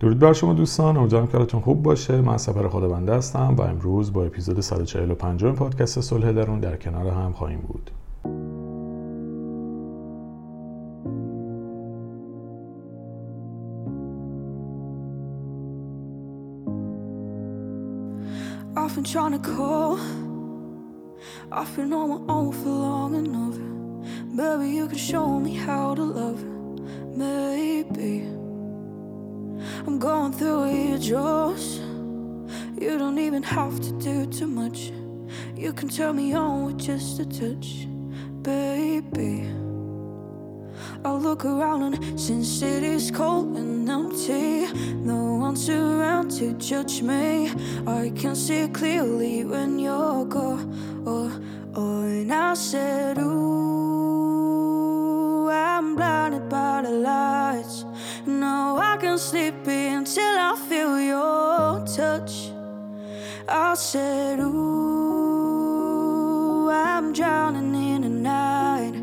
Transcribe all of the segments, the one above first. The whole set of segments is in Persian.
درود بر شما دوستان امیدوارم که حالتون خوب باشه. من سفر خدابنده هستم و امروز با اپیزود 145 پادکست صلح درون در کنار هم خواهیم بود. Trying to call long enough. You show me how to love Maybe I'm going through your drawers You don't even have to do too much You can turn me on with just a touch Baby I look around and since it is cold and empty, no one's around to judge me. I can see clearly when you're gone. Oh, oh, and I said, Ooh, I'm blinded by the lights. No, I can sleep until I feel your touch. I said, Ooh, I'm drowning in the night.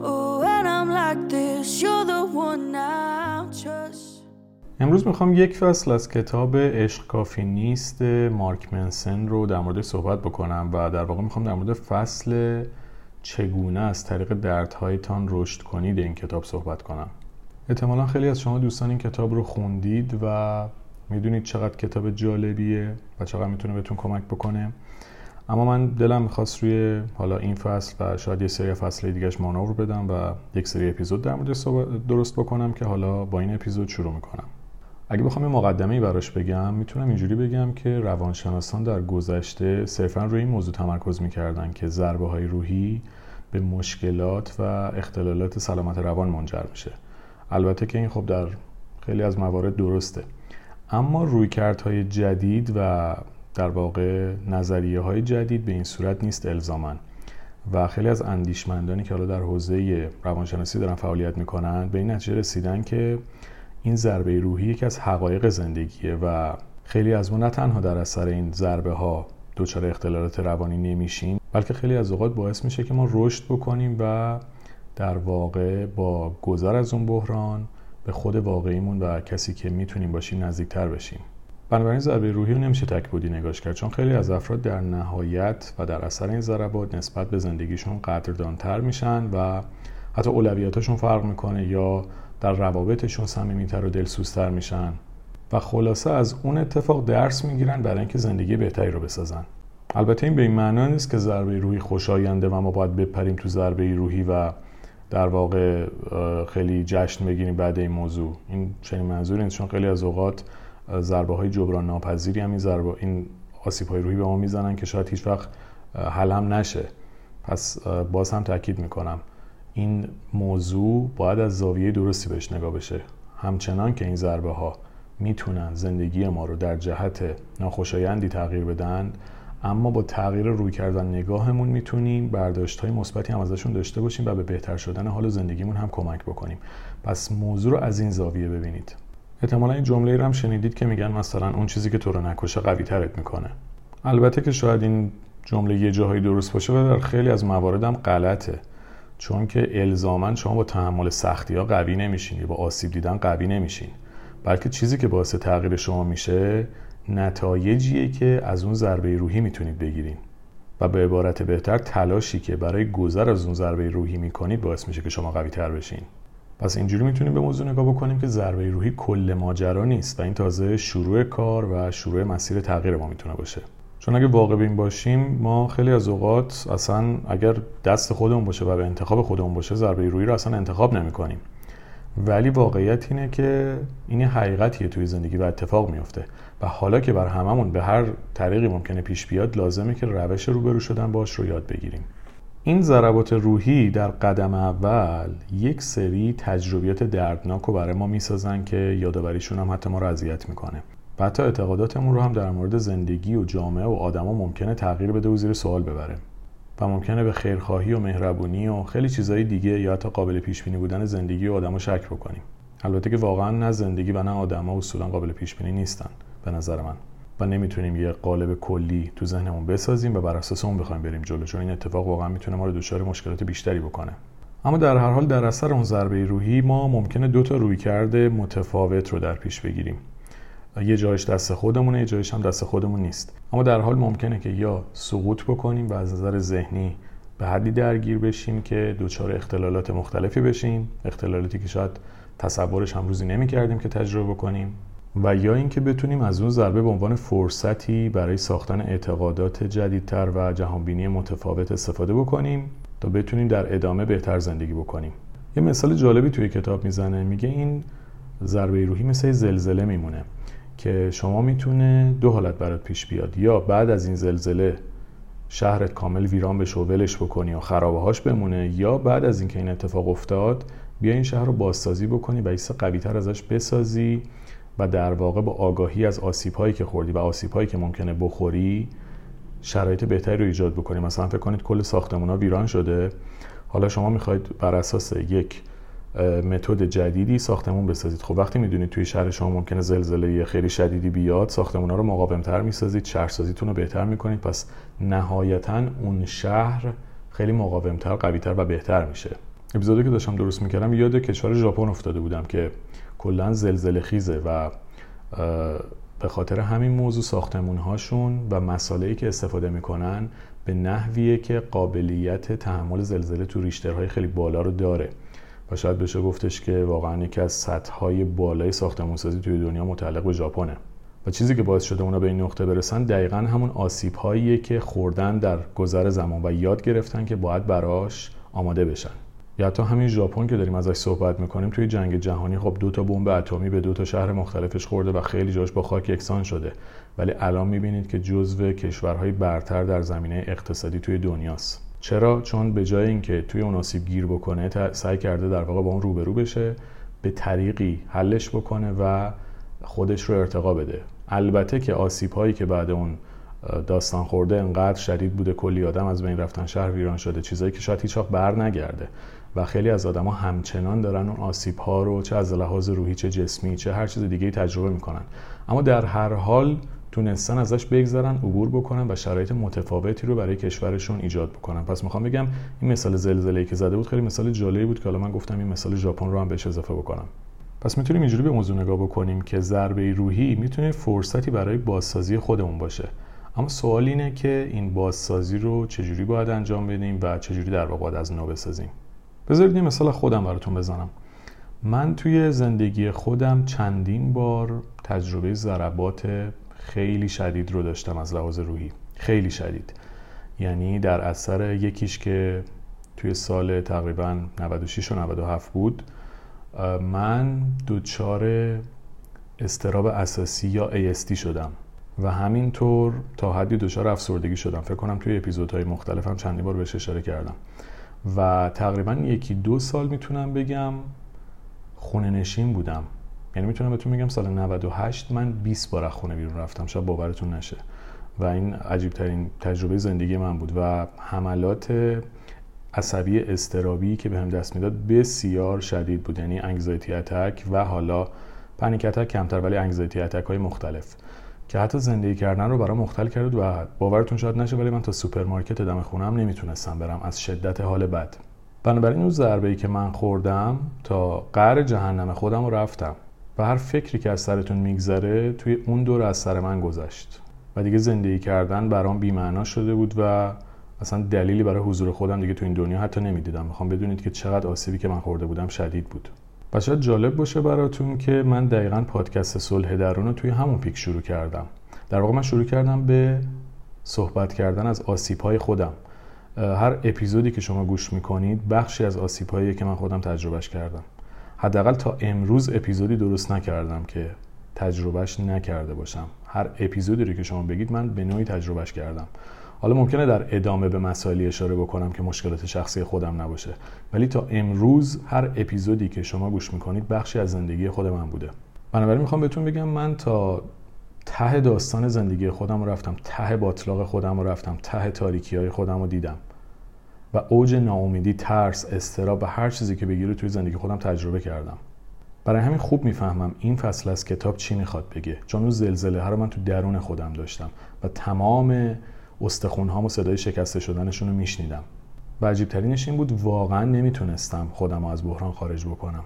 Oh, when I'm like this, you're the one I trust. امروز می‌خوام یک فصل از کتاب عشق کافی نیست مارک منسن رو در مورد صحبت بکنم و در واقع می‌خوام در مورد فصل چگونه از طریق دردهایتان رشد کنید این کتاب صحبت کنم احتمالا خیلی از شما دوستان این کتاب رو خوندید و می‌دونید چقدر کتاب جالبیه و چقدر می‌تونه بهتون کمک بکنه. اما من دلم می‌خواست روی حالا این فصل و شاید یه سری فصل دیگهش مانور بدم و یک سری اپیزود در مورد درست بکنم که حالا با این اپیزود شروع می‌کنم. اگه بخوام یه مقدمه براش بگم می‌تونم اینجوری بگم که روانشناسان در گذشته صرفا روی این موضوع تمرکز می‌کردن که ضربه های روحی به مشکلات و اختلالات سلامت روان منجر میشه. البته که این خب در خیلی از موارد درسته. اما رویکردهای جدید و در واقع نظریه های جدید به این صورت نیست الزامن و خیلی از اندیشمندانی که حالا در حوزه روانشناسی دارن فعالیت می‌کنن به این نتیجه رسیدن که این ضربه روحی یکی از حقایق زندگیه و خیلی از ما نه تنها در اثر این ضربه ها دچار اختلالات روانی نمیشیم بلکه خیلی از اوقات باعث میشه که ما رشد بکنیم و در واقع با گذر از اون بحران به خود واقعیمون و کسی که می‌تونیم باشیم نزدیکتر بشیم. بنابراین ضربه روحی رو نمیشه تک بودی نگاش کرد چون خیلی از افراد در نهایت و در اثر این ضربات نسبت به زندگیشون قدردانتر میشن و حتی اولویاتشون فرق می‌کنه یا در روابطشون صمیمیتر و دلسوزتر میشن. و خلاصه از اون اتفاق درس می‌گیرن برای اینکه زندگی بهتری رو بسازن. البته این به این معنا نیست که ضربه روحی خوشاینده و ما باید بپریم تو ضربه روحی و در واقع خیلی جشن بگیریم بعد این موضوع. این چنین منظوری نیست چون خیلی از اوقات ضربه های جبران ناپذیری هم این ضربه این آسیب های روحی به ما می‌زنن که شاید هیچ وقت حل هم نشه. پس باز هم تاکید می‌کنم این موضوع باید از زاویه درستی بهش نگاه بشه. همچنان که این ضربه ها می‌تونن زندگی ما رو در جهت ناخوشایندی تغییر بدن اما با تغییر روی کردن نگاهمون می‌تونیم برداشت های مثبتی هم ازشون داشته باشیم و به بهتر شدن حال زندگیمون هم کمک بکنیم. پس موضوع رو از این زاویه ببینید. احتمالا این جمله رو هم شنیدید که میگن مثلا اون چیزی که تو رو نکشه قوی ترت می‌کنه. البته که شاید این جمله یه جاهایی درست باشه و در خیلی از موارد هم غلطه. چون که الزاما شما با تحمل سختی ها قوی نمیشین یا با آسیب دیدن قوی نمیشین. بلکه چیزی که باعث تغییر شما میشه نتایجیه که از اون ضربه روحی می‌تونید بگیرین. و به عبارت بهتر تلاشی که برای گذر از اون ضربه روحی می‌کنید باعث میشه که شما قوی تر بشین. پس اینجوری می‌تونیم به موضوع نگاه بکنیم که ضربه روحی کل ماجرا نیست و این تازه شروع کار و شروع مسیر تغییر ما می‌تونه باشه. چون اگه واقع بین باشیم ما خیلی از اوقات اصلا اگر دست خودمون باشه و به انتخاب خودمون باشه ضربه روحی رو اصلا انتخاب نمی‌کنیم. ولی واقعیت اینه که این حقیقتیه توی زندگی و اتفاق میفته و حالا که بر هممون به هر طریقی ممکنه پیش بیاد لازمه که روش روبرو شدن باش رو یاد بگیریم. این ضربات روحی در قدم اول یک سری تجربیات دردناک رو برای ما می‌سازن که یادآوریشون هم حتی ما رو اذیت می‌کنه. و حتی اعتقاداتمون رو هم در مورد زندگی و جامعه و آدما ممکنه تغییر بده و زیر سوال ببره. و ممکنه به خیرخواهی و مهربونی و خیلی چیزهای دیگه یا حتی قابل پیش بینی بودن زندگی و آدما شک بکنیم. البته که واقعا نه زندگی و نه آدما اصولا قابل پیش بینی نیستن. به نظر من. و نمی‌تونیم یه قالب کلی تو ذهنمون بسازیم و بر اساس اون بخوایم بریم جلو چون این اتفاق واقعا می‌تونه ما رو دچار مشکلات بیشتری بکنه. اما در هر حال در اثر اون ضربه روحی ما ممکنه دو تا رویکرد متفاوت رو در پیش بگیریم. یه جایش دست خودمونه یه جایش هم دست خودمون نیست. اما در حال ممکنه که یا سقوط بکنیم و از نظر ذهنی به حدی درگیر بشیم که دچار اختلالات مختلفی بشیم. اختلالاتی که شاید تصورش هم روزی نمی کردیم که تجربه بکنیم. و یا اینکه بتونیم از اون ضربه به عنوان فرصتی برای ساختن اعتقادات جدیدتر و جهانبینی متفاوت استفاده بکنیم تا بتونیم در ادامه بهتر زندگی بکنیم. یه مثال جالبی توی کتاب می‌زنه. میگه این ضربه روحی مثل زلزله میمونه که شما می‌تونه دو حالت برات پیش بیاد. یا بعد از این زلزله شهرت کامل ویران بشه و ولش بکنی و خرابه هاش بمونه یا بعد از اینکه این اتفاق افتاد بیا این شهر رو بازسازی بکنی و ایسا قوی تر ازش بسازی و در واقع با آگاهی از آسیب هایی که خوردی و آسیب هایی که ممکنه بخوری شرایط بهتری رو ایجاد بکنی. مثلا فکر کنید کل ساختمون ها ویران شده. حالا شما می‌خواید بر اساس یک متد جدیدی ساختمون بسازید. خب وقتی می‌دونید توی شهر شما ممکنه زلزله خیلی شدیدی بیاد ساختمون ها رو مقاومتر می‌سازید شهرسازیتون رو بهتر می‌کنید. پس نهایتا اون شهر خیلی مقاومتر قویتر و بهتر میشه. اپیزودی که داشتم درست می‌کردم یاد کشور ژاپن افتاده بودم که کلا زلزله خیزه و به خاطر همین موضوع ساختمون هاشون و مسائلی که استفاده می‌کنن به نحویه که قابلیت تحمل زلزله تو ریشترهای خیلی بالا رو داره. و شاید بشه گفتش که واقعا یکی از سطحهای بالای ساختمانسازی توی دنیا متعلق به ژاپنه. و چیزی که باعث شده اونا به این نقطه برسن دقیقا همون آسیب هاییه که خوردن در گذر زمان و یاد گرفتن که باید براش آماده بشن. یا حتی همین ژاپن که داریم ازش صحبت می‌کنیم توی جنگ جهانی خب دو تا بمب اتمی به دو تا شهر مختلفش خورده و خیلی جاش با خاک یکسان شده. ولی الان می‌بینید که جزو کشورهای برتر در زمینه اقتصادی توی دنیاست. چرا؟ چون به جای اینکه توی اون گیر بکنه سعی کرده در واقع با اون روبرو بشه به طریقی حلش بکنه و خودش رو ارتقا بده. البته که آسیب هایی که بعد اون داستان خورده انقدر شدید بوده کلی آدم از بین رفتن شهر ویران شده چیزایی که شاید هیچ بر نگرده. و خیلی از آدما همچنان دارن اون آسیب ها رو چه از لحاظ روحی چه جسمی چه هر چیز دیگه تجربه می‌کنن. اما در هر حال تونستن ازش بگذرن عبور بکنن و شرایط متفاوتی رو برای کشورشون ایجاد بکنن. پس می‌خوام بگم این مثال زلزله‌ای که زده بود خیلی مثال جالبی بود که حالا من گفتم این مثال ژاپن رو هم بهش اضافه بکنم. پس می‌تونیم اینجوری به موضوع نگاه بکنیم که ضربه روحی می‌تونه فرصتی برای بازسازی خودمون باشه. اما سوال اینه که این بازسازی رو چجوری باید انجام بدیم و چجوری در واقع از نو بسازیم؟ بذارید یه مثال خودم براتون بزنم. من توی زندگی خودم چندین بار تجربه ضربات خیلی شدید رو داشتم از لحاظ روحی. خیلی شدید. یعنی در اثر یکیش که توی سال تقریبا 96 و 97 بود من دچار استراب اساسی یا AST شدم و همینطور تا حدی دچار افسردگی شدم. فکر کنم توی اپیزودهای مختلفم چندی بار بهش اشاره کردم. و تقریبا یکی دو سال می‌تونم بگم خونه نشین بودم. یعنی می‌تونم بهتون بگم سال 98 من 20 بار از خونه بیرون رفتم. شاید باورتون نشه. و این عجیب ترین تجربه زندگی من بود و حملات عصبی اضطرابی که بهم دست می‌داد بسیار شدید بود. یعنی anxiety attack و حالا panic attack کمتر ولی anxiety attack های مختلف. که حتی زندگی کردن رو برام مختل کرد و باورتون شاید نشه ولی من تا سوپرمارکت دم خونم نمی‌تونستم برم از شدت حال بد. بنابراین اون ضربه ای که من خوردم تا قعر جهنم خودم رو رفتم و هر فکری که از سرتون میگذره توی اون دور از سر من گذشت. و دیگه زندگی کردن برام بیمعنا شده بود و اصلا دلیلی برای حضور خودم دیگه تو این دنیا حتی نمی‌دیدم. می‌خوام بدونید که چقدر آسیبی که من خورده بودم شدید بود. و شاید جالب باشه براتون که من دقیقا پادکست صلح درون رو توی همون پیک شروع کردم. در واقع من شروع کردم به صحبت کردن از آسیب های خودم هر اپیزودی که شما گوش می‌کنید بخشی از آسیب هایی که من خودم تجربهش کردم. حداقل تا امروز اپیزودی درست نکردم که تجربهش نکرده باشم. هر اپیزودی رو که شما بگید من به نوعی تجربهش کردم. حالا ممکنه در ادامه به مسائلی اشاره بکنم که مشکلات شخصی خودم نباشه. ولی تا امروز هر اپیزودی که شما گوش می‌کنید بخشی از زندگی خود من بوده. بنابراین می‌خوام بهتون بگم من تا ته داستان زندگی خودم رفتم ته باطلاق خودم رفتم ته تاریکی های خودم رو دیدم. و اوج ناامیدی ترس استراب و هر چیزی که بگیره توی زندگی خودم تجربه کردم. برای همین خوب می‌فهمم این فصل از کتاب چی می‌خواد بگه. چون اون زلزله ها رو من تو درون خودم داشتم. و تمام استخون و صدای شکسته شدنشون رو میشنیدم. و عجیب ترینش این بود واقعا نمی‌تونستم خودم از بحران خارج بکنم.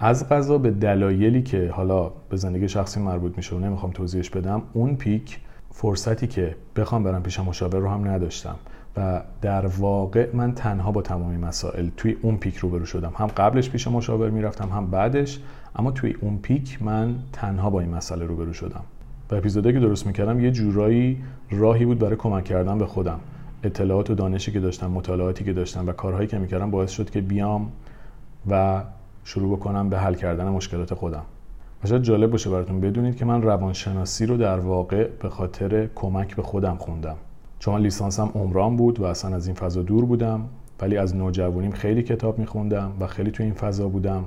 از غذا به دلایلی که حالا به زندگی شخصی مربوط میشه و نمی‌خوام توضیحش بدم اون پیک فرصتی که بخوام برم پیش مشاور رو هم نداشتم و در واقع من تنها با تمامی مسائل توی اون پیک روبرو شدم. هم قبلش پیش مشاور می‌رفتم هم بعدش اما توی اون پیک من تنها با این مسئله روبرو شدم. و اپیزودی که درست می‌کردم یه جورایی راهی بود برای کمک کردن به خودم. اطلاعات و دانشی که داشتم مطالعاتی که داشتم و کارهایی که می‌کردم باعث شد که بیام و شروع بکنم به حل کردن مشکلات خودم. و شاید جالب باشه براتون بدونید که من روانشناسی رو در واقع به خاطر کمک به خودم خوندم. چون لیسانسم عمران بود و اصلا از این فضا دور بودم ولی از نوجوانیم خیلی کتاب میخوندم و خیلی توی این فضا بودم.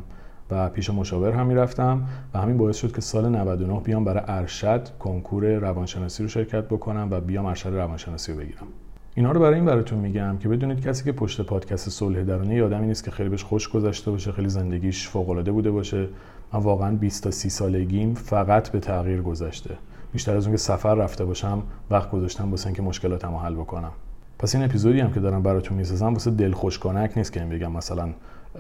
و پیش مشاور هم می‌رفتم و همین باعث شد که سال 99 بیام برای ارشد کنکور روانشناسی رو شرکت بکنم و بیام ارشد روانشناسی رو بگیرم. اینا رو برای این براتون میگم که بدونید کسی که پشت پادکست صلح درونی یه آدمی نیست که خیلی بهش خوش گذشته باشه خیلی زندگیش فوق العاده بوده باشه من واقعا 20 تا 30 سالگیم فقط به تغییر گذشته. بیشتر از اون که سفر رفته باشم وقت گذاشتم واسه اینکه مشکلاتمو حل بکنم. پس این اپیزودی هم که دارم براتون می‌سازم واسه دلخوش کنک نیست که این بگم مثلا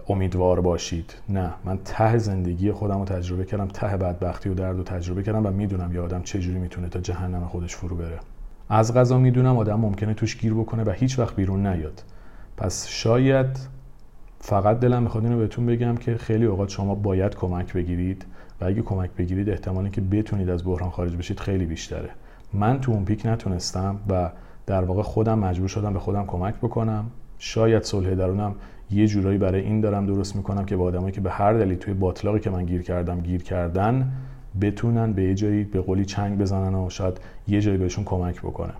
امیدوار باشید. نه من ته زندگی خودم رو تجربه کردم ته بدبختی و درد رو تجربه کردم و می‌دونم یه آدم چجوری می‌تونه تا جهنم خودش فرو بره. از غذا می‌دونم آدم ممکنه توش گیر بکنه و هیچ وقت بیرون نیاد. پس شاید فقط دلم می‌خواد اینو بهتون بگم که خیلی اوقات شما باید کمک بگیرید و اگه کمک بگیرید احتمالی که بتونید از بحران خارج بشید خیلی بیشتره. من تو اون پیک نتونستم و در واقع خودم مجبور شدم به خودم کمک بکنم. شاید صلح درونم یه جورایی برای این دارم درست می‌کنم که با آدمایی که به هر دلیل توی باطلاقی که من گیر کردم گیر کردن بتونن به یه جایی به قولی چنگ بزنن و شاید یه جایی بهشون کمک بکنه.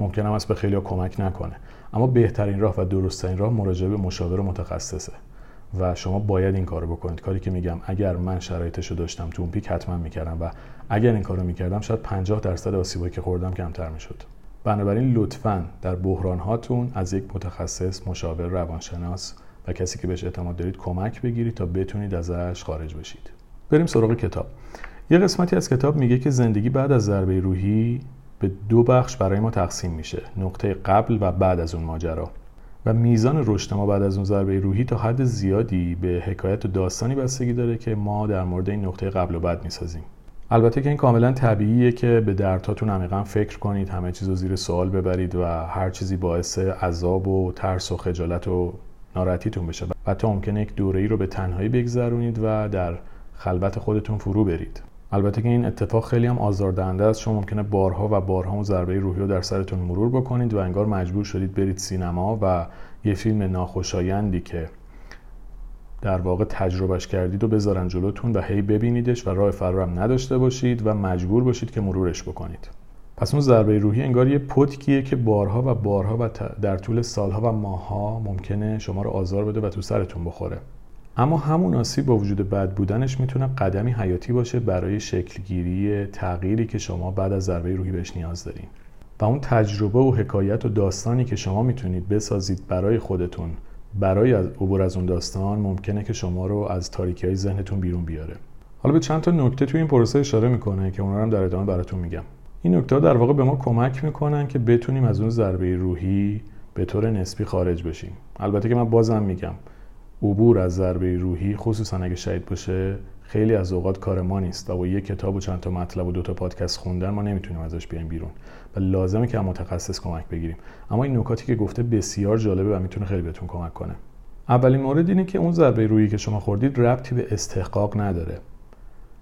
ممکنم است به خیلی کمک نکنه. اما بهترین راه و درستترین راه مراجعه به مشاور متخصصه. و شما باید این کارو بکنید. کاری که میگم اگر من شرایطشو داشتم تو اون پیک حتما می‌کردم و اگر این کارو می‌کردم شاید 50 درصد آسیبایی که خوردم کمتر می‌شد. بنابراین لطفا در بحران هاتون از یک متخصص مشاور روانشناس و کسی که بهش اعتماد دارید کمک بگیرید تا بتونید ازش خارج بشید. بریم سراغ کتاب. یه قسمتی از کتاب میگه که زندگی بعد از ضربه روحی به دو بخش برای ما تقسیم میشه نقطه قبل و بعد از اون ماجرا. و میزان رشد ما بعد از اون ضربه روحی تا حد زیادی به حکایت و داستانی بستگی داره که ما در مورد این نقطه قبل و بعد می‌سازیم. البته که این کاملا طبیعیه که به دردهاتون عمیقا فکر کنید همه چیز رو زیر سوال ببرید و هر چیزی باعث عذاب و ترس و خجالت و ناراحتیتون بشه. و حتی ممکنه یک دوره ای رو به تنهایی بگذرونید و در خلوت خودتون فرو برید. البته که این اتفاق خیلی هم آزاردهنده است. شما ممکنه بارها و بارها و ضربه روحی رو در سرتون مرور بکنید و انگار مجبور شدید برید سینما و یه فیلم ناخوشایندی که در واقع تجربهش کردید و بذارن جلوتون و هی ببینیدش و راه فرارم نداشته باشید و مجبور باشید که مرورش بکنید. پس اون ضربه روحی انگار یه پتکیه که بارها و بارها و در طول سالها و ماهها ممکنه شما رو آزار بده و تو سرتون بخوره. اما همون آسیب با وجود بد بودنش می‌تونه قدمی حیاتی باشه برای شکلگیری تغییری که شما بعد از ضربه روحی بهش نیاز دارین. و اون تجربه و حکایت و داستانی که شما می‌تونید بسازید برای خودتون برای عبور از اون داستان ممکنه که شما رو از تاریکی های ذهنتون بیرون بیاره. حالا به چند تا نکته توی این پروسه اشاره می‌کنه که اونا هم در ادامه براتون میگم. این نکته در واقع به ما کمک می‌کنن که بتونیم از اون ضربه روحی به طور نسبی خارج بشیم. البته که من بازم میگم عبور از ضربه روحی خصوصا اگه شهید باشه خیلی از اوقات کار ما نیست و با یه کتاب و چند تا مطلب و دو تا پادکست خوندن ما نمی‌تونیم ازش بیایم بیرون و لازمه که متخصص کمک بگیریم. اما این نکاتی که گفته بسیار جالبه و می‌تونه خیلی بهتون کمک کنه. اولین مورد اینه که اون ضربه روحی که شما خوردید ربطی به استحقاق نداره.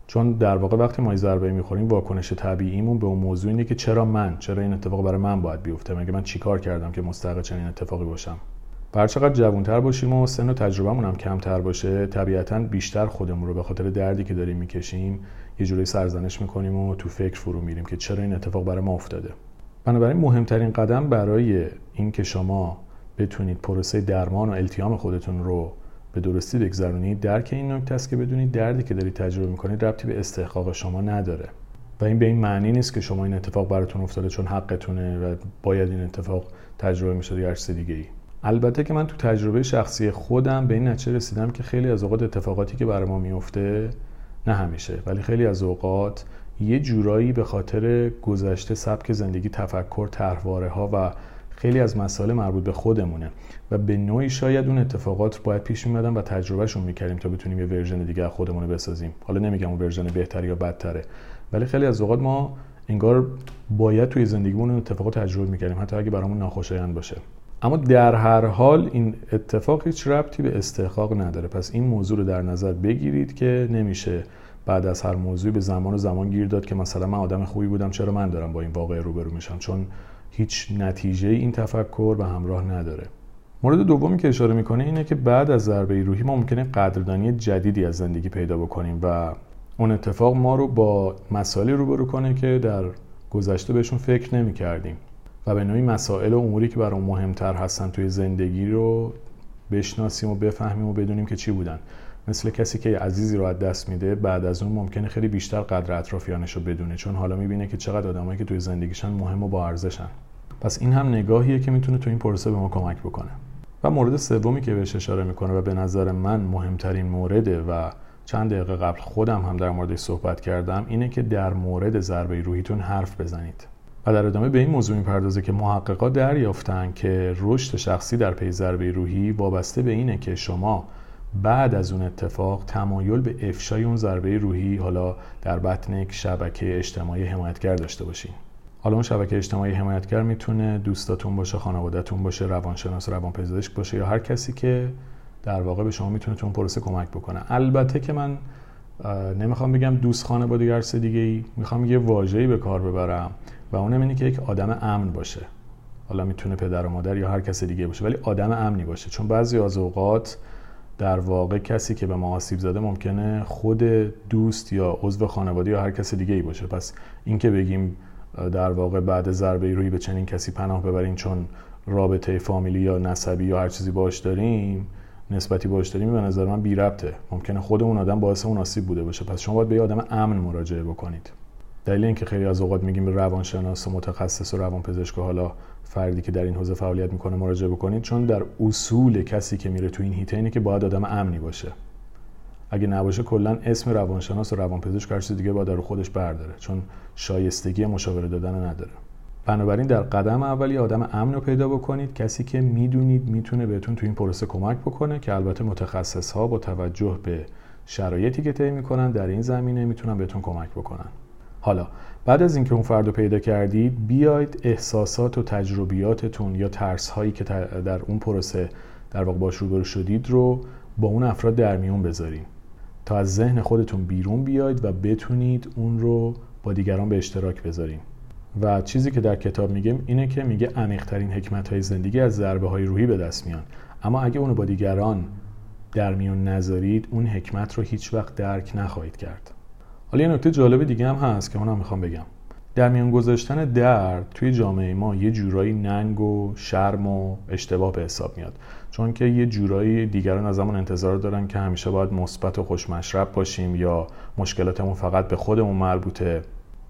چون در واقع وقتی ما ضربه می‌خوریم واکنش طبیعیمون به اون موضوع اینه که چرا من چرا این اتفاق برای من باید بیفته؟ مگه من چیکار کردم که مستحق چنین اتفاقی باشم؟ هر چقدر جوانتر باشیم و سن و تجربهمون هم کمتر باشه طبیعتا بیشتر خودمون رو به خاطر دردی که داریم می‌کشیم یه جوری سرزنش می‌کنیم و تو فکر فرو میریم که چرا این اتفاق برای ما افتاده. بنابراین مهمترین قدم برای اینکه شما بتونید پروسه درمان و التیام خودتون رو به درستی بگذرونید درک این نکته است که بدونید دردی که دارید تجربه می‌کنید ربطی به استحقاق شما نداره. و این به این معنی نیست که شما این اتفاق براتون افتاده چون حقتونه و باید این اتفاق تجربه می‌شد یا هر دیگه ای البته که من تو تجربه شخصی خودم به این نتیجه رسیدم که خیلی از اوقات اتفاقاتی که برای ما میفته نه همیشه ولی خیلی از اوقات یه جورایی به خاطر گذشته سبک زندگی تفکر طرحواره ها و خیلی از مسائل مربوط به خودمونه و به نوعی شاید اون اتفاقات باید پیش میمدن و تجربهشون می‌کردیم تا بتونیم یه version دیگه از خودمون بسازیم. حالا نمیگم اون version بهتر یا بدتره ولی خیلی از اوقات ما انگار باید توی زندگیمون اون اتفاقات تجربه می‌کردیم حتی اگه برامون ناخوشایند باشه. اما در هر حال این اتفاق هیچ ربطی به استحقاق نداره. پس این موضوع رو در نظر بگیرید که نمیشه بعد از هر موضوعی به زمان و زمان گیر داد که مثلا من آدم خوبی بودم چرا من دارم با این واقعه روبرو میشم؟ چون هیچ نتیجه این تفکر به همراه نداره. مورد دومی که اشاره می‌کنه اینه که بعد از ضربه روحی ما ممکنه قدردانی جدیدی از زندگی پیدا بکنیم و اون اتفاق ما رو با مسائلی روبرو کنه که در گذشته بهشون فکر نمی کردیم و به نوعی مسائل و اموری که برای مهمتر هستن توی زندگی رو بشناسیم و بفهمیم و بدونیم که چی بودن. مثل کسی که عزیزی رو از دست میده بعد از اون ممکنه خیلی بیشتر قدر اطرافیانش رو بدونه چون حالا می‌بینه که چقدر آدمایی که توی زندگیشن مهم و با ارزشن. پس این هم نگاهیه که می‌تونه تو این پروسه به ما کمک بکنه. و مورد سومی که بهش اشاره می‌کنه و به نظر من مهمترین مورده و چند دقیقه قبل خودم هم در موردش صحبت کردم اینه که در مورد ضربه روحیتون حرف بزنید. و در ادامه به این موضوع می‌پردازه که محققا دریافتن که رشد شخصی در پی ضربه روحی وابسته به اینه که شما بعد از اون اتفاق تمایل به افشای اون ضربه روحی حالا در بطن یک شبکه اجتماعی حمایتگر داشته باشین حالا اون شبکه اجتماعی حمایتگر می‌تونه دوستاتون باشه خانوادهتون باشه روانشناس روانپزشک باشه یا هر کسی که در واقع به شما می‌تونه تو اون پروسه کمک بکنه. البته که من نمی‌خوام بگم دوست خانواده یا دیگه ای می‌خوام یه واژه‌ای به کار ببرم و اونم اینه که یک آدم امن باشه. حالا می‌تونه پدر و مادر یا هر کس دیگه باشه ولی آدم امنی باشه. چون بعضی از اوقات در واقع کسی که به ما آسیب زده ممکنه خود دوست یا عضو خانواده یا هر کس دیگه ای باشه. پس اینکه بگیم در واقع بعد ضربه روی به چنین کسی پناه ببرین چون رابطه فامیلی یا نسبی یا هر چیزی باش داریم نسبتی باش داریم به نظر من بی ربطه. ممکنه خود اون آدم باعث اون آسیب بوده باشه. پس شما باید به آدم امن مراجعه بکنید. دلیل اینکه خیلی از اوقات میگیم روانشناس و متخصص و روانپزشک حالا فردی که در این حوزه فعالیت می‌کنه مراجعه بکنید چون در اصول کسی که میره تو این هیته اینه که باید آدم امنی باشه. اگه نباشه کلا اسم روانشناس و روانپزشک هر دیگه باید رو خودش برداره چون شایستگی مشاوره دادن نداره. بنابراین در قدم اولی آدم امن رو پیدا بکنید کسی که می‌دونید می‌تونه بهتون تو این پروسه کمک بکنه که البته متخصص ها با توجه به شرایطی که طی می‌کنن در این زمینه می‌تونن بهتون کمک بکنن. حالا بعد از اینکه اون فرد رو پیدا کردید بیاید احساسات و تجربیاتتون یا ترس هایی که در اون پروسه در واقع باش روبرو شدید رو با اون افراد در میون بذارید تا از ذهن خودتون بیرون بیاید و بتونید اون رو با دیگران به اشتراک بذاریم و چیزی که در کتاب میگم اینه که میگه عمیقترین حکمت های زندگی از ضربه های روحی به دست میان. اما اگه اونو با دیگران در میون نذارید اون حکمت رو هیچ وقت درک نخواهید کرد. حالا یه نکته جالب دیگه هم هست که اونم می‌خوام بگم. در میان گذاشتن درد توی جامعه ما یه جورایی ننگ و شرم و اشتباه به حساب میاد. چون که یه جورایی دیگران از همون انتظار دارن که همیشه باید مثبت و خوشمشرب باشیم یا مشکلاتمون فقط به خودمون مربوطه.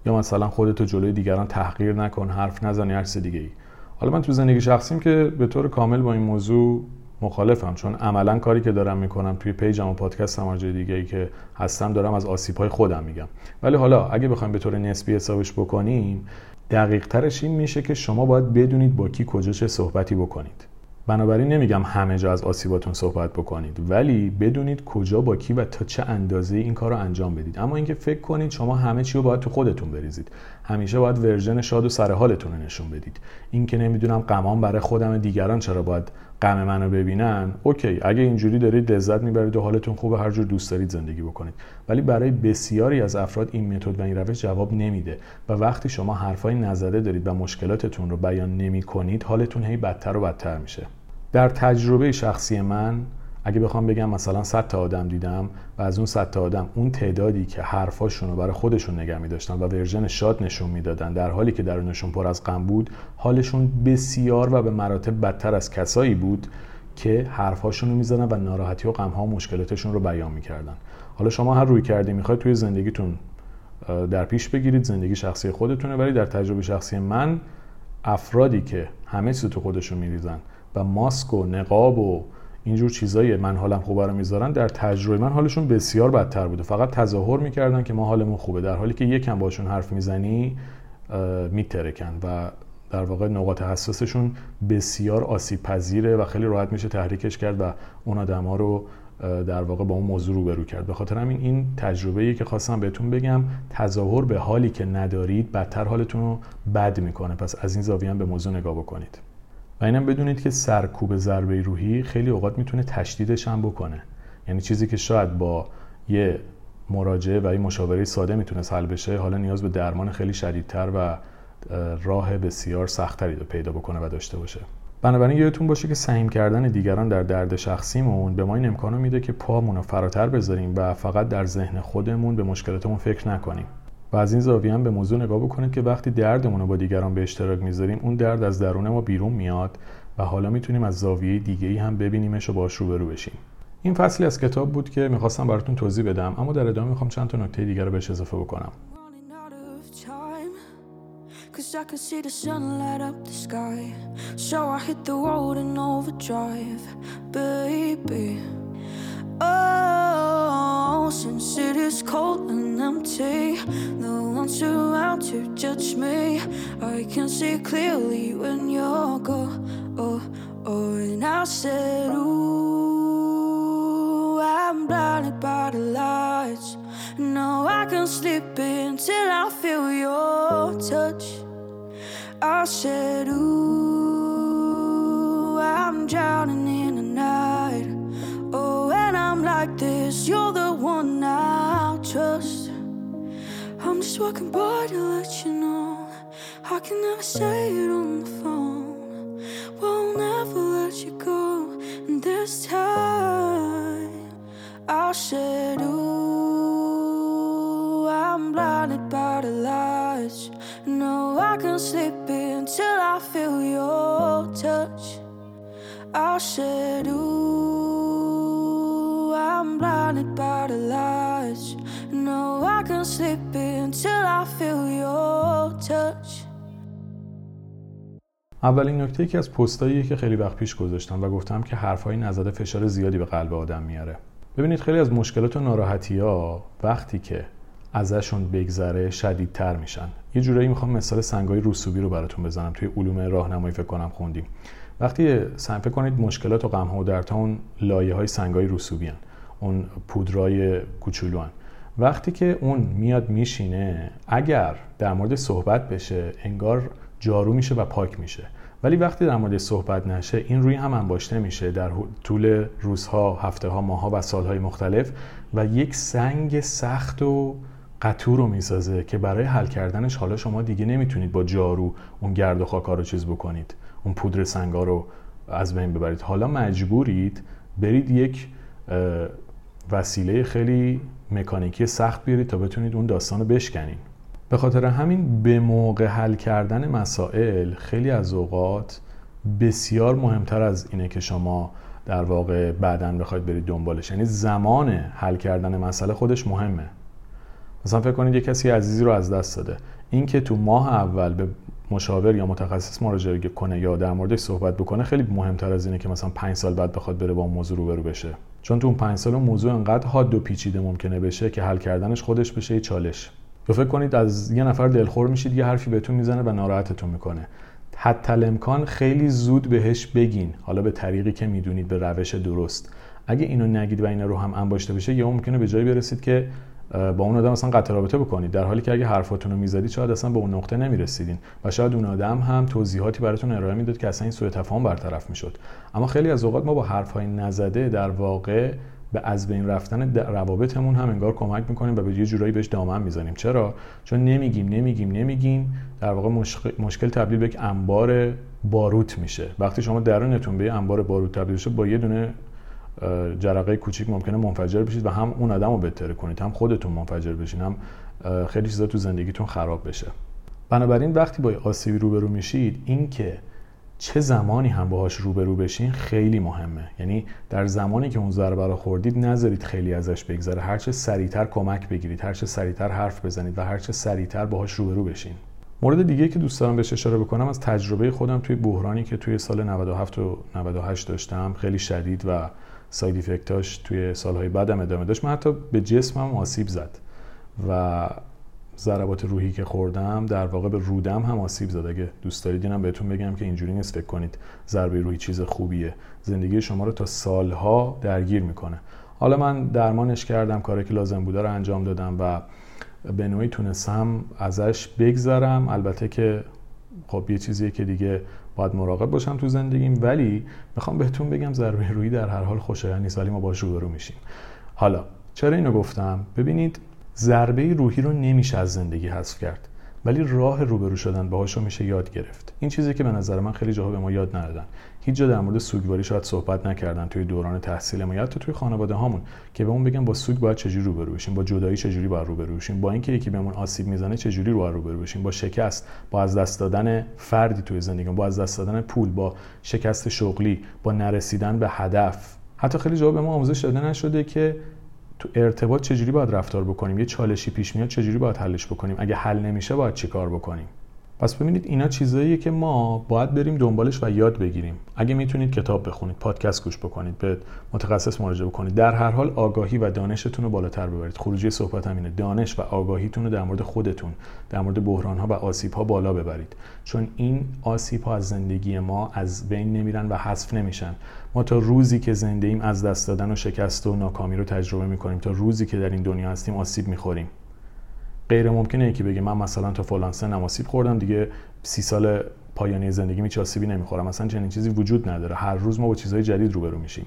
یا مثلا خودتو جلوی دیگران تحقیر نکن حرف نزنی هر دیگه ای حالا من تو زندگی شخصیم که به طور کامل با این موضوع مخالفم چون عملا کاری که دارم می‌کنم توی پیجم و پادکستم و جای دیگه ای که هستم دارم از آسیب های خودم میگم. ولی حالا اگه بخوایم به طور نسبی حسابش بکنیم دقیق ترش این میشه که شما باید بدونید با کی کجا چه صحبتی بکنید. بنابراین نمیگم همه جا از آسیباتون صحبت بکنید ولی بدونید کجا با کی و تا چه اندازه این کار رو انجام بدید. اما اینکه فکر کنید شما همه چی رو باید تو خودتون بریزید. همیشه باید version شاد و سر حالتون رو نشون بدید. اینکه نمی‌دونم غمام برای خودم دیگران چرا باید غم منو ببینن OK اگه اینجوری دارید لذت می‌برید و حالتون خوبه هر جور دوست دارید زندگی بکنید. ولی برای بسیاری از افراد این متد و این روش جواب نمیده و وقتی شما حرفای نزده دارید و مشکلاتتون رو بیان نمی کنید حالتون هی بدتر و بدتر میشه. در تجربه شخصی من اگه بخوام بگم مثلا 100 تا آدم دیدم و از اون 100 تا آدم اون تعدادی که حرفاشون برای خودشون نگه می‌داشتن و ورژن شاد نشون می‌دادن در حالی که درونشون پر از غم بود حالشون بسیار و به مراتب بدتر از کسایی بود که حرفاشون رو می‌زدن و ناراحتی و غم‌ها و مشکلاتشون رو بیان می‌کردن. حالا شما هر روی کردی می‌خواید توی زندگیتون در پیش بگیرید زندگی شخصی خودتونه ولی در تجربه شخصی من افرادی که همه چیز تو خودشون میریزن و ماسک و نقاب و اینجور چیزایی من حالم خوبه رو می‌ذارن در تجربه من حالشون بسیار بدتر بوده. فقط تظاهر می‌کردن که ما حالمون خوبه در حالی که یکم باشون حرف می‌زنی میترکن و در واقع نقاط حساسشون بسیار آسیب پذیره و خیلی راحت میشه تحریکش کرد و اون آدما رو در واقع با اون موضوع روبرو کرد. به خاطر همین این تجربه ای که خواستم بهتون بگم تظاهر به حالی که ندارید بدتر حالتون رو بد می‌کنه. پس از این زاویه به موضوع نگاه بکنید. و اینم بدونید که سرکوب ضربه روحی خیلی اوقات می‌تونه تشدیدش هم بکنه. یعنی چیزی که شاید با یه مراجعه و یه مشاوره ساده می‌تونه حل بشه حالا نیاز به درمان خیلی شدیدتر و راه بسیار سختتری پیدا بکنه و داشته باشه. بنابراین یادتون باشه که سعیم کردن دیگران در درد شخصیمون به ما این امکان میده که پامون رو فراتر بذاریم و فقط در ذهن خودمون به مشکلاتمون فکر نکنیم. و از این زاویه هم به موضوع نگاه بکنید که وقتی دردمون رو با دیگران به اشتراک می‌ذاریم اون درد از درون ما بیرون میاد و حالا می‌تونیم از زاویه دیگه ای هم ببینیمش و باش روبرو بشیم. این فصلی از کتاب بود که می‌خواستم براتون توضیح بدم اما در ادامه می‌خوام چند تا نکته دیگر رو بهش اضافه بکنم. Oh, since it is cold and empty No one's around to judge me I can see clearly when you're gone Oh, oh, and I said, ooh I'm blinded by the lights. No, I can't sleep until I feel your touch. I said, Ooh, I'm drowning like this, you're the one I trust. I'm just walking by to let you know. I can never say it on the phone. Won't never let you go. And this time. I said, Ooh, I'm blinded by the lights. No, I can't sleep until I feel your touch. I said, Ooh, Blinded by the lights. No, I can't sleep until I feel your touch. اولین نکته که از پستاییه که خیلی وقت پیش گذاشتم و گفتم که حرفهای نزده فشار زیادی به قلب آدم میاره ببینید خیلی از مشکلات و ناراحتی ها وقتی که ازشون بگذره شدیدتر میشن یه جورایی می‌خوام مثال سنگای رسوبی رو براتون بزنم توی علوم راهنمایی فکر کنم خوندیم وقتی فکر کنید مشکلات و غم ها و درتا اون لایه های سنگای رسوبی هن. اون پودرای کوچولو هن. وقتی که اون میاد میشینه اگر در مورد صحبت بشه انگار جارو میشه و پاک میشه. ولی وقتی در مورد صحبت نشه این روی هم انباشته میشه در طول روزها، هفته ها، ماها و سالهای مختلف و یک سنگ سخت و قطور رو می‌سازه که برای حل کردنش حالا شما دیگه نمی‌تونید با جارو اون گرد و خاکا رو چیز بکنید. اون پودر سنگا رو از بین ببرید. حالا مجبورید برید یک وسیله خیلی مکانیکی سخت بیارید تا بتونید اون داستان رو بشکنین. به خاطر همین به موقع حل کردن مسائل خیلی از اوقات بسیار مهمتر از اینه که شما در واقع بعدا بخواید برید دنبالش. یعنی زمان حل کردن مسئله خودش مهمه. مثلا فکر کنید یه کسی عزیزی رو از دست داده. این که تو ماه اول به مشاور یا متخصص مراجعه کنه یا در موردش صحبت بکنه خیلی مهمتر از اینه که مثلا پنج سال بعد بخواد بره با اون موضوع روبرو بشه. چون تو اون پنج سال موضوع انقدر حاد و پیچیده ممکنه بشه که حل کردنش خودش بشه یه چالش. یا فکر کنید از یه نفر دلخور میشید یه حرفی بهتون می‌زنه و ناراحتتون می‌کنه. حتی امکان خیلی زود بهش بگین. حالا به طریقی که می‌دونید به روش درست. اگه اینو نگید و این رو هم انباشته بشه یا ممکنه به جایی برسید که با اون آدم اصلا قطع رابطه بکنید. در حالی که اگه حرفاتون رو می‌زدید شاید اصلا به اون نقطه نمی‌رسیدین و شاید اون آدم هم توضیحاتی براتون ارائه می‌داد که اصلا این سوء تفاهم برطرف می‌شد. اما خیلی از اوقات ما با حرفهای نزده در واقع به از بین رفتن روابطمون هم انگار کمک می‌کنیم و به یه جورایی بهش دامن می‌زنیم. چرا؟ چون نمیگیم نمیگیم نمیگیم. در واقع مشکل تبدیل به یک انبار باروت میشه. وقتی شما درونتون به انبار باروت تبدیل شد با یه دونه جرقه کوچیک ممکنه منفجر بشید و هم اون آدم رو بهتره کنید هم خودتون منفجر بشین هم خیلی چیزا تو زندگیتون خراب بشه. بنابراین وقتی با آسیبی روبرو میشید این که چه زمانی هم باهاش روبرو بشین خیلی مهمه. یعنی در زمانی که اون ضربه رو خوردید نذارید خیلی ازش بگذره. هر چه سریعتر کمک بگیرید هر چه سریعتر حرف بزنید و هر چه سریعتر باهاش روبرو بشین. مورد دیگه که دوست دارم بهش اشاره بکنم از تجربه خودم توی بحرانی که توی سال 97 و 98 داشتم خیلی شدید و ساید افکتاش توی سالهای بعدم ادامه داشت. من حتی به جسمم آسیب زد و ضربات روحی که خوردم در واقع به رودم هم آسیب زد. اگه دوست دارید اینم بهتون بگم که اینجوری نیست فکر کنید ضربه روحی چیز خوبیه. زندگی شما رو تا سالها درگیر می‌کنه. حالا من درمانش کردم کاری که لازم بوده رو انجام دادم و به نوعی تونستم ازش بگذرم. البته که خب یه چیزیه که دیگه باید مراقب باشم تو زندگیم ولی می‌خوام بهتون بگم ضربه روحی در هر حال خوشایند نیست ولی ما باش روبرو میشیم. حالا چرا اینو گفتم؟ ببینید ضربه روحی رو نمیشه از زندگی حذف کرد ولی راه روبرو شدن باهاش رو میشه یاد گرفت. این چیزی که به نظر من خیلی جاها به ما یاد ندادن. هیچ جا در مورد سوگواری شاید صحبت نکردن توی دوران تحصیل ما یا توی خانواده هامون که به اون بگن با سوگ باید چجوری روبرو بشیم با جدایی چجوری باید روبرو بشیم با اینکه یکی بهمون آسیب می‌زنه چجوری رو روبرو بشیم با شکست با از دست دادن فردی توی زندگی با از دست دادن پول با شکست شغلی با نرسیدن به هدف. حتی خیلی جا به ما آموزش داده نشده که تو ارتباط چجوری باید رفتار بکنیم یه چالشی پیش میاد چجوری باید حلش بکنیم اگه حل نمیشه باید چیکار بکنیم؟ پس ببینید اینا چیزاییه که ما باید بریم دنبالش و یاد بگیریم. اگه می‌تونید کتاب بخونید پادکست گوش بکنید به متخصص مراجعه بکنید. در هر حال آگاهی و دانشتون رو بالاتر ببرید. خروجی صحبت همینه دانش و آگاهیتون رو در مورد خودتون در مورد بحران ها و آسیب ها بالا ببرید. چون این آسیب ها از زندگی ما از بین نمیرن و حذف نمیشن. ما تا روزی که زنده ایم از دست دادن و شکست و ناکامی رو تجربه می‌کنیم. تا روزی که در این دنیا هستیم آسیب می‌خوریم. غیر ممکنه یکی بگه من مثلا تا فلان سن آسیب خوردم دیگه سی سال پایانی زندگی آسیبی نمی‌خورم. مثلا چنین چیزی وجود نداره. هر روز ما با چیزهای جدید روبرو میشیم.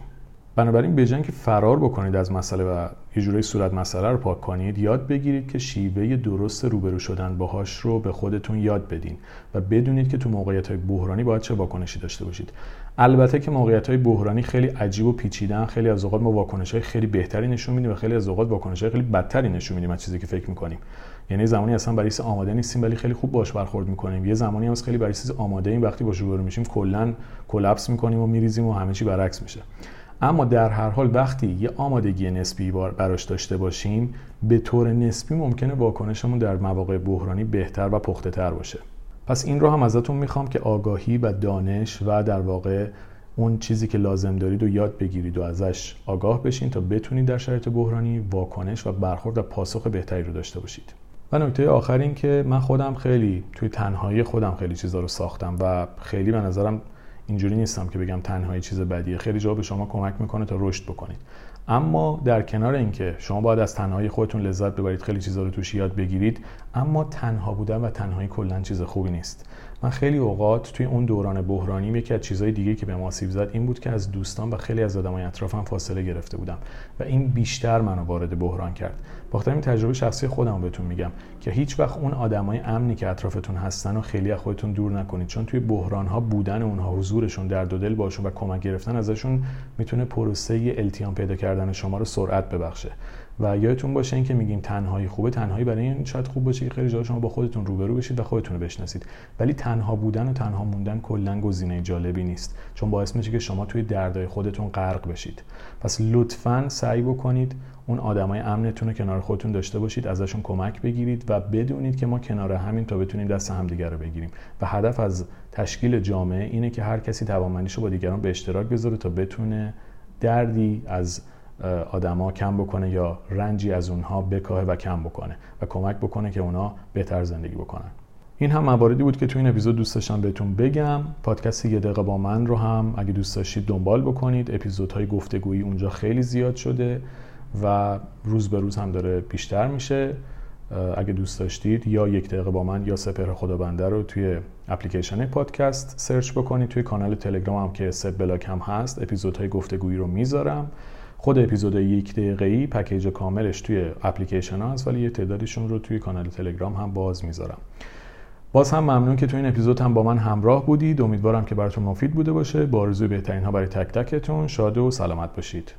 بنابراین به که فرار بکنید از مسئله و یه جوری صورت مسئله رو پاک کنید یاد بگیرید که شیوه درست روبرو شدن باهاش رو به خودتون یاد بدین و بدونید که تو موقعیت های بحرانی باید چه واکنشی داشته باشید. البته که موقعیت های بحرانی خیلی عجیب و پیچیدن خیلی از اوقات ما واکنش های خیلی بهتری نشون میدیم و خیلی از اوقات واکنش های خیلی بدتری نشون میدیم از چیزی که فکر می‌کنیم. یعنی زمانی اصلا برای آماده نیستیم ولی خیلی خوب باش برخورد می‌کنیم. یه زمانی هم خیلی برای آماده ایم وقتی باش روبرو میشیم کلا کلاپس می‌کنیم و میریزیم و همه چی برعکس میشه. اما در هر حال وقتی یه آمادگی نسبی براش داشته باشیم به طور نسبی ممکنه واکنشمون در مواقع بحرانی بهتر و پخته تر باشه. پس این رو هم ازتون می‌خوام که آگاهی و دانش و در واقع اون چیزی که لازم دارید و یاد بگیرید و ازش آگاه بشین تا بتونید در شرایط بحرانی واکنش و برخورد و پاسخ بهتری رو داشته باشید. و نکته آخر این که من خودم خیلی توی تنهایی خودم خیلی چیزا رو ساختم و خیلی به نظرم اینجوری نیستم که بگم تنهایی چیز بدیه. خیلی جا به شما کمک می‌کنه تا رشد بکنید. اما در کنار اینکه شما باید از تنهایی خودتون لذت ببرید خیلی چیزا رو توش یاد بگیرید اما تنها بودن و تنهایی کلا چیز خوبی نیست. من خیلی اوقات توی اون دوران بحرانی یکی از چیزهای دیگه که به ما آسیب زد این بود که از دوستان و خیلی از آدمای اطرافم فاصله گرفته بودم و این بیشتر منو وارد بحران کرد. بخاطر این تجربه شخصی خودم بهتون میگم که هیچ وقت اون آدمای امنی که اطرافتون هستن و خیلی از خودتون دور نکنید چون توی بحران ها بودن اونها حضورشون در دو دل باشون و کمک گرفتن ازشون می‌تونه پروسه التیام پیدا کردن شما رو سرعت ببخشه. و یادتون باشه اینکه میگیم تنهایی خوبه. تنهایی برای این شاید خوب باشه که خیلی جا شما با خودتون روبرو بشید و خودتون رو بشناسید. ولی تنها بودن و تنها موندن کلا گزینه جالبی نیست. چون باعث میشه که شما توی دردای خودتون غرق بشید. پس لطفا سعی بکنید اون آدمای امنتون رو کنار خودتون داشته باشید ازشون کمک بگیرید و بدونید که ما کنار همین تا بتونیم دست همدیگه رو بگیریم. و هدف از تشکیل جامعه اینه که هر کسی توانمندیشو با دیگران به اشتراک بذاره تا بتونه دردی از آدما کم بکنه یا رنجی از اونها بکاهه و کم بکنه و کمک بکنه که اونا بهتر زندگی بکنن. این هم مواردی بود که تو این اپیزود دوست داشتم بهتون بگم. پادکست یه دقیقه با من رو هم اگه دوست داشتید دنبال بکنید. اپیزودهای گفتگویی اونجا خیلی زیاد شده و روز به روز هم داره بیشتر میشه. اگه دوست داشتید یا یک دقیقه با من یا سپهر خدابنده رو توی اپلیکیشن پادکست search بکنید. توی کانال تلگرام هم که ست بلاک هم هست اپیزودهای گفتگویی رو می‌ذارم. خود اپیزود یک دقیقه ای پکیج کاملش توی اپلیکیشن هست ولی یه تعدادیشون رو توی کانال تلگرام هم باز می‌ذارم. باز هم ممنون که توی این اپیزود هم با من همراه بودید. امیدوارم که براتون مفید بوده باشه. با آرزوی بهترین ها برای تک تکتون شاد و سلامت باشید.